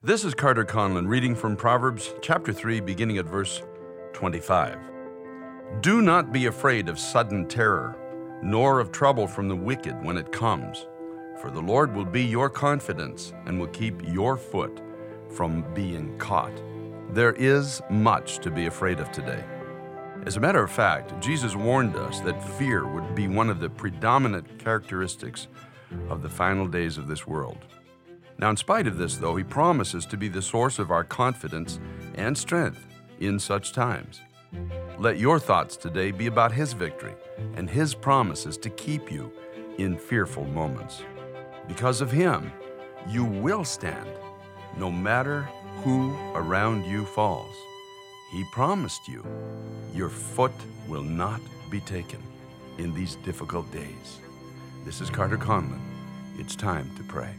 This is Carter Conlon reading from Proverbs chapter 3, beginning at verse 25. Do not be afraid of sudden terror, nor of trouble from the wicked when it comes, for the Lord will be your confidence and will keep your foot from being caught. There is much to be afraid of today. As a matter of fact, Jesus warned us that fear would be one of the predominant characteristics of the final days of this world. Now, in spite of this, though, he promises to be the source of our confidence and strength in such times. Let your thoughts today be about his victory and his promises to keep you in fearful moments. Because of him, you will stand no matter who around you falls. He promised you your foot will not be taken in these difficult days. This is Carter Conlon. It's time to pray.